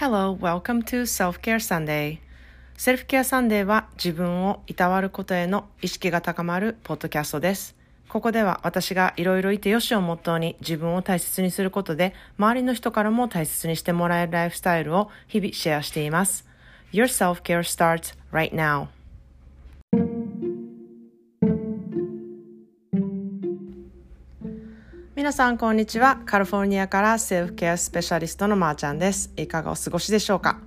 Hello, welcome to Self-Care Sunday. Self-Care Sunday は自分をいたわることへの意識が高まるポッドキャストです。ここでは私がいろいろいてよしをモットーに自分を大切にすることで周りの人からも大切にしてもらえるライフスタイルを日々シェアしています。Your self-care starts right now. 皆さんこんにちは。カリフォルニアからセルフケアスペシャリストのまーちゃんです。いかがお過ごしでしょうか、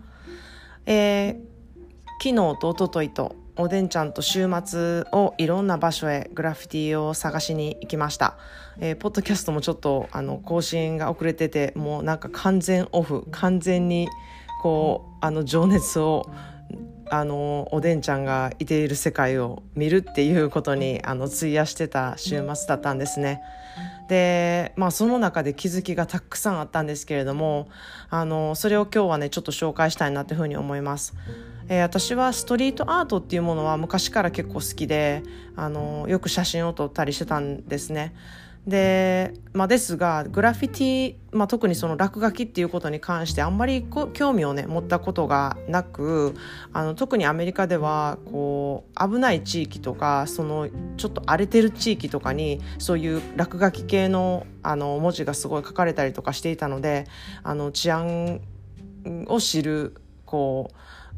えー、昨日と一昨日とおでんちゃんと週末をいろんな場所へグラフィティを探しに行きました、えー、ポッドキャストもちょっとあの更新が遅れててもうなんか完全オフ完全にこうあの情熱をあのおでんちゃんがいている世界を見るっていうことにあの費やしてた週末だったんですね。で、まあ、その中で気づきがたくさんあったんですけれどもあのそれを今日はねちょっと紹介したいなというふうに思います。えー、私はストリートアートっていうものは昔から結構好きであのよく写真を撮ったりしてたんですね。で,、まあ、ですがグラフィティ、まあ、特にその落書きっていうことに関してあんまり興味をね持ったことがなくあの特にアメリカではこう危ない地域とかそのちょっと荒れてる地域とかにそういう落書き系のあの文字がすごい書かれたりとかしていたのであの治安を知るこ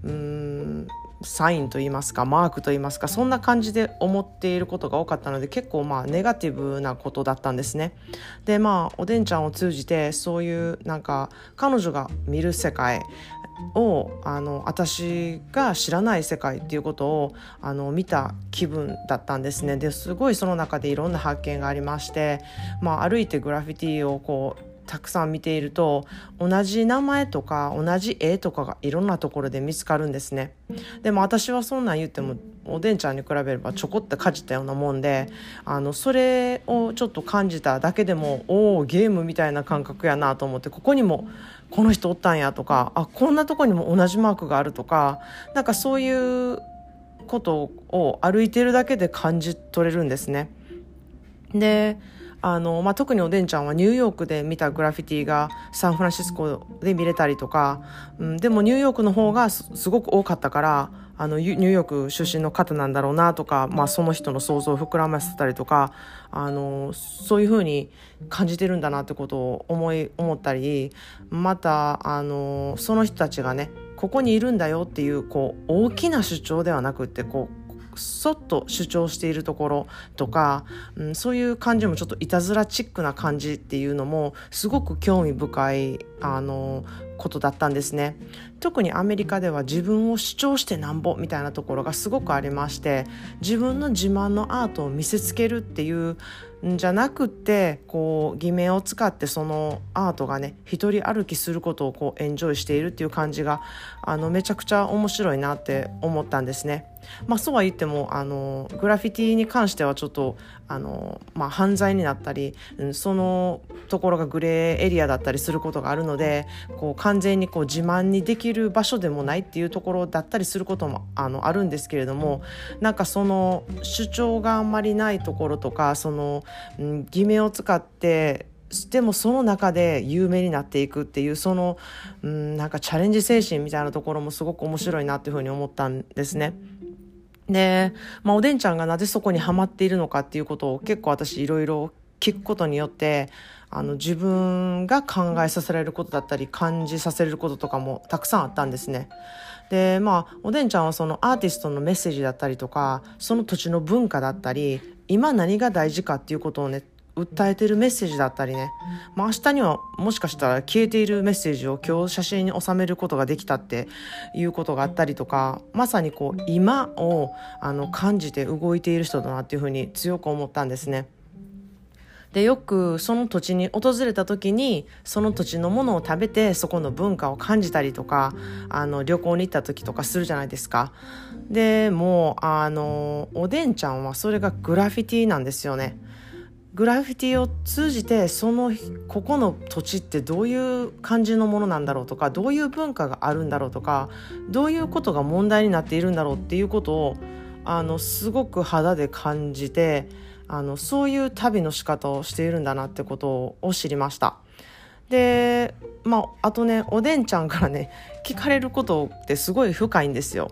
ううんサインといいますかマークといいますかそんな感じで思っていることが多かったので結構まあネガティブなことだったんですね。でまあおでんちゃんを通じてそういうなんか彼女が見る世界をあの私が知らない世界っていうことをあの見た気分だったんですね。ですごいその中でいろんな発見がありまして、まあ、歩いてグラフィティをこうたくさん見ていると同じ名前とか同じ絵とかがいろんなところで見つかるんですねでも私はそんなん言ってもおでんちゃんに比べればちょこってかじったようなもんであのそれをちょっと感じただけでもおおゲームみたいな感覚やなと思ってここにもこの人おったんやとかあこんなとこにも同じマークがあるとかなんかそういうことを歩いてるだけで感じ取れるんですね。であの、まあ、特におでんちゃんはニューヨークで見たグラフィティがサンフランシスコで見れたりとか、うん、でもニューヨークの方がすごく多かったからあのニューヨーク出身の方なんだろうなとか、まあ、その人の想像を膨らませたりとかあのそういうふうに感じてるんだなってことを思い思ったりまたあのその人たちがねここにいるんだよっていうこう大きな主張ではなくってこうそっと主張しているところとか、うん、そういう感じもちょっといたずらチックな感じっていうのもすごく興味深いあのことだったんですね。特にアメリカでは自分を主張してなんぼみたいなところがすごくありまして自分の自慢のアートを見せつけるっていうんじゃなくてこう偽名を使ってそのアートがね一人歩きすることをこうエンジョイしているっていう感じがあのめちゃくちゃ面白いなって思ったんですね。まあ、そうは言ってもあのグラフィティに関してはちょっとあの、まあ、犯罪になったり、うん、そのところがグレーエリアだったりすることがあるのでこう完全にこう自慢にできる場所でもないっていうところだったりすることもあのあるんですけれどもなんかその主張があんまりないところとかそのうん、偽名を使ってでもその中で有名になっていくっていうその、うん、なんかチャレンジ精神みたいなところもすごく面白いなっていうふうに思ったんですね。で、まあ、おでんちゃんがなぜそこにはまっているのかっていうことを結構私いろいろ聞くことによってあの自分が考えさせられることだったり感じさせれることとかもたくさんあったんですね。でまあおでんちゃんはそのアーティストのメッセージだったりとかその土地の文化だったり今何が大事かっていうことをね訴えてるメッセージだったりね、まあ、明日にはもしかしたら消えているメッセージを今日写真に収めることができたっていうことがあったりとかまさにこう今をあの感じて動いている人だなっていうふうに強く思ったんですね。でよくその土地に訪れた時にその土地のものを食べてそこの文化を感じたりとかあの旅行に行った時とかするじゃないですか。でもうあのおでんちゃんはそれがグラフィティなんですよね。グラフィティを通じてそのここの土地ってどういう感じのものなんだろうとかどういう文化があるんだろうとかどういうことが問題になっているんだろうっていうことをあのすごく肌で感じてあのそういう旅の仕方をしているんだなってことを知りました。でまああとねおでんちゃんからね聞かれることってすごい深いんですよ。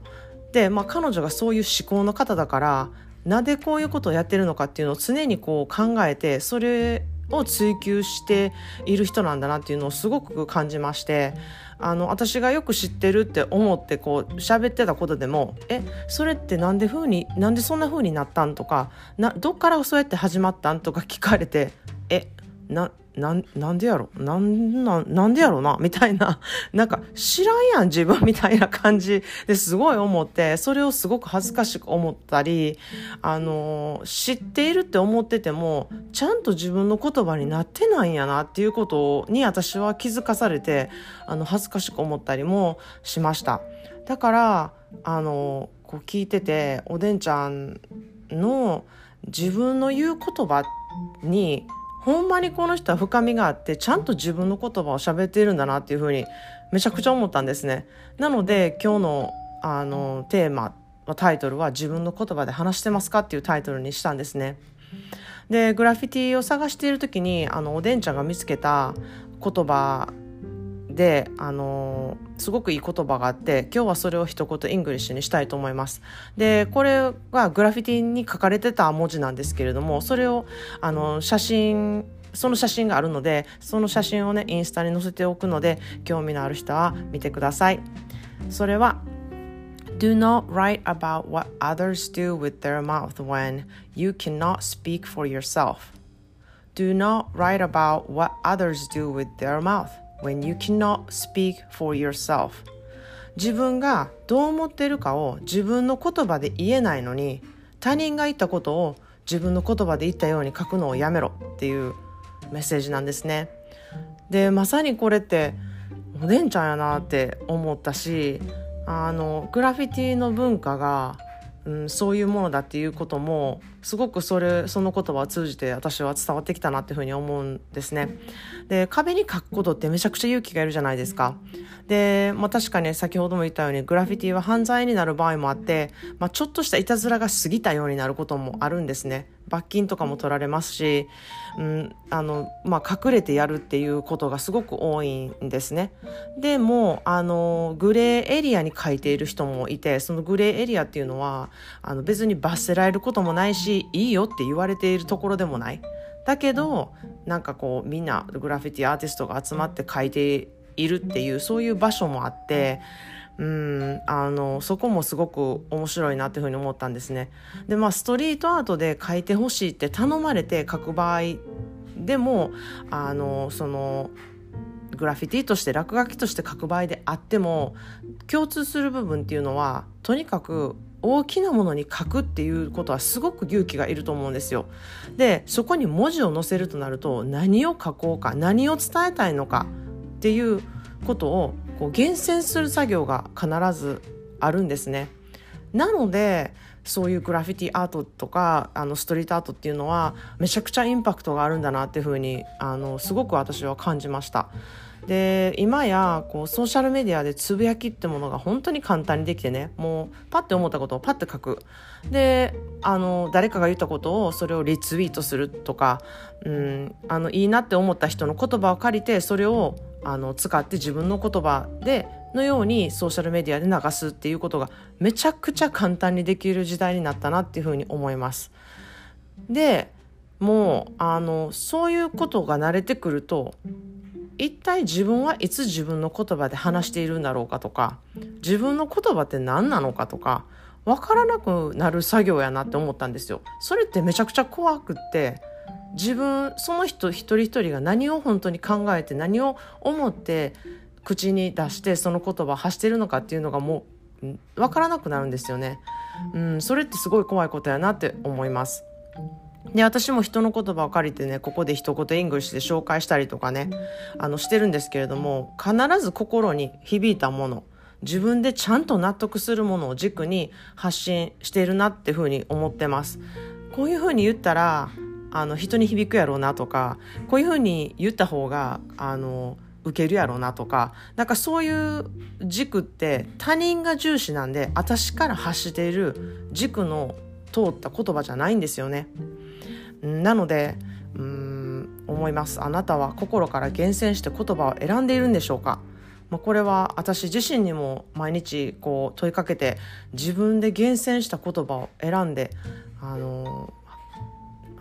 で、まあ、彼女がそういう思考の方だからなぜこういうことをやってるのかっていうのを常にこう考えてそれを追求している人なんだなっていうのをすごく感じましてあの私がよく知ってるって思ってこう喋ってたことでも「えそれってなんで風になんでそんな風になったん?」とかな「どっからそうやって始まったん?」とか聞かれて「えななんなんでやろ？なんななんでやろな？みたいな。なんか知らんやん自分みたいな感じ。ですごい思ってそれをすごく恥ずかしく思ったりあの知っているって思っててもちゃんと自分の言葉になってないんやなっていうことに私は気づかされてあの恥ずかしく思ったりもしました。だからあのこう聞いてておでんちゃんの自分の言う言葉にほんまにこの人は深みがあってちゃんと自分の言葉を喋っているんだなっていうふうにめちゃくちゃ思ったんですね。なので今日のあのテーマタイトルは「自分の言葉で話してますか?」っていうタイトルにしたんですね。でグラフィティを探している時にあのおでんちゃんが見つけた言葉であのすごくいい言葉があって今日はそれを一言 English にしたいと思います。でこれはグラフィティに書かれてた文字なんですけれどもそれをあの写真その写真があるのでその写真をねインスタに載せておくので興味のある人は見てください。それは Do not write about what others do with their mouth when you cannot speak for yourself. Do not write about what others do with their mouth. When you cannot speak for yourself 自分がどう思ってるかを自分の言葉で言えないのに他人が言ったことを自分の言葉で言ったように書くのをやめろっていうメッセージなんですね。でまさにこれっておでんちゃんやなって思ったしあのグラフィティの文化がうん、そういうものだっていうこともすごくそれその言葉を通じて私は伝わってきたなっていうふうに思うんですね。で壁に書くことってめちゃくちゃ勇気がいるじゃないですか。で、まあ、確かに先ほども言ったようにグラフィティは犯罪になる場合もあって、まあ、ちょっとしたいたずらが過ぎたようになることもあるんですね。罰金とかも取られますし、うんあのまあ、隠れてやるっていうことがすごく多いんですね。でもあのグレーエリアに書いている人もいてそのグレーエリアっていうのはあの別に罰せられることもないしいいよって言われているところでもない。だけどなんかこうみんなグラフィティアーティストが集まって書いているっていうそういう場所もあって。うんあのそこもすごく面白いなっていうふうに思ったんですね。でまあストリートアートで描いてほしいって頼まれて描く場合でもあのそのグラフィティとして落書きとして書く場合であっても共通する部分っていうのはとにかく大きなものに書くっていうことはすごく勇気がいると思うんですよ。でそこに文字を載せるとなると何を書こうか何を伝えたいのかっていうことをこう厳選する作業が必ずあるんですね。なのでそういうグラフィティアートとかあのストリートアートっていうのはめちゃくちゃインパクトがあるんだなっていうふうにあのすごく私は感じました。で今やこうソーシャルメディアでつぶやきってものが本当に簡単にできてねもうパッて思ったことをパッて書くであの誰かが言ったことをそれをリツイートするとか、うん、あのいいなって思った人の言葉を借りてそれをあの使って自分の言葉でのようにソーシャルメディアで流すっていうことがめちゃくちゃ簡単にできる時代になったなっていうふうに思います。でもうあのそういうことが慣れてくると一体自分はいつ自分の言葉で話しているんだろうかとか自分の言葉って何なのかとか分からなくなる作業やなって思ったんですよ。それってめちゃくちゃ怖くって自分その人一人一人が何を本当に考えて何を思って口に出してその言葉を発してるのかっていうのがもう分からなくなるんですよね。うん、それってすごい怖いことやなって思います。で私も人の言葉を借りてねここで一言 English で紹介したりとかねあのしてるんですけれども必ず心に響いたもの自分でちゃんと納得するものを軸に発信しているなっていうふうに思ってます。こういうふうに言ったらあの人に響くやろうなとかこういうふうに言った方があの受けるやろうなとかなんかそういう軸って他人が重視なんで私から発している軸の通った言葉じゃないんですよね。なのでうん思いますあなたは心から厳選して言葉を選んでいるんでしょうかまあ、これは私自身にも毎日こう問いかけて自分で厳選した言葉を選んで、あのー、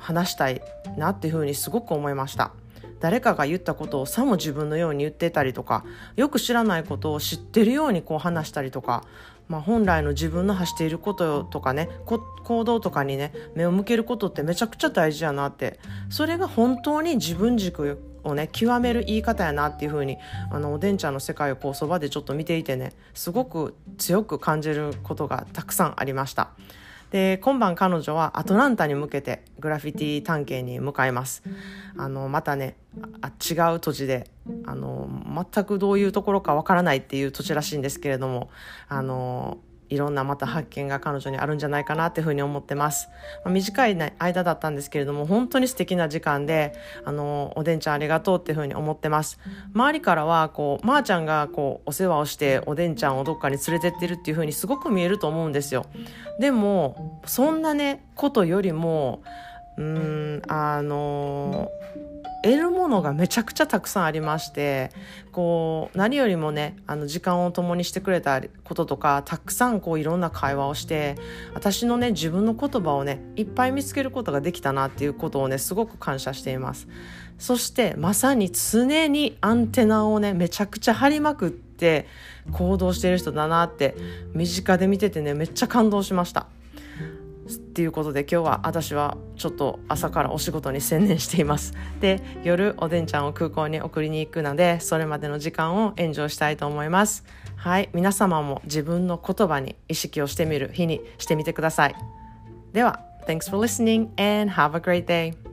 話したいなっていうふうにすごく思いました。誰かが言ったことをさも自分のように言ってたりとかよく知らないことを知ってるようにこう話したりとか、まあ、本来の自分の発していることとかね行動とかにね目を向けることってめちゃくちゃ大事やなってそれが本当に自分軸をね極める言い方やなっていう風にあのおでんちゃんの世界をこうそばでちょっと見ていてねすごく強く感じることがたくさんありました。で今晩彼女はアトランタに向けてグラフィティ探検に向かいます。あのまたねあ違う土地であの全くどういうところかわからないっていう土地らしいんですけれどもあのいろんなまた発見が彼女にあるんじゃないかなっていうふうに思ってます。まあ、短い、ね、間だったんですけれども、本当に素敵な時間で、あの、おでんちゃんありがとうっていうふうに思ってます。周りからは、こう、まー、あ、ちゃんがこう、お世話をして、おでんちゃんをどっかに連れてってるっていうふうにすごく見えると思うんですよ。でも、そんなね、ことよりも、うん、あの得るものがめちゃくちゃたくさんありましてこう何よりもねあの時間を共にしてくれたこととかたくさんこういろんな会話をして私のね自分の言葉をねいっぱい見つけることができたなっていうことをねすごく感謝しています。そしてまさに常にアンテナをねめちゃくちゃ張りまくって行動してる人だなって身近で見ててねめっちゃ感動しました。っていうことで今日は私はちょっと朝からお仕事に専念しています。で夜おでんちゃんを空港に送りに行くのでそれまでの時間を炎上したいと思います。はい皆様も自分の言葉に意識をしてみる日にしてみてください。では Thanks for listening and have a great day.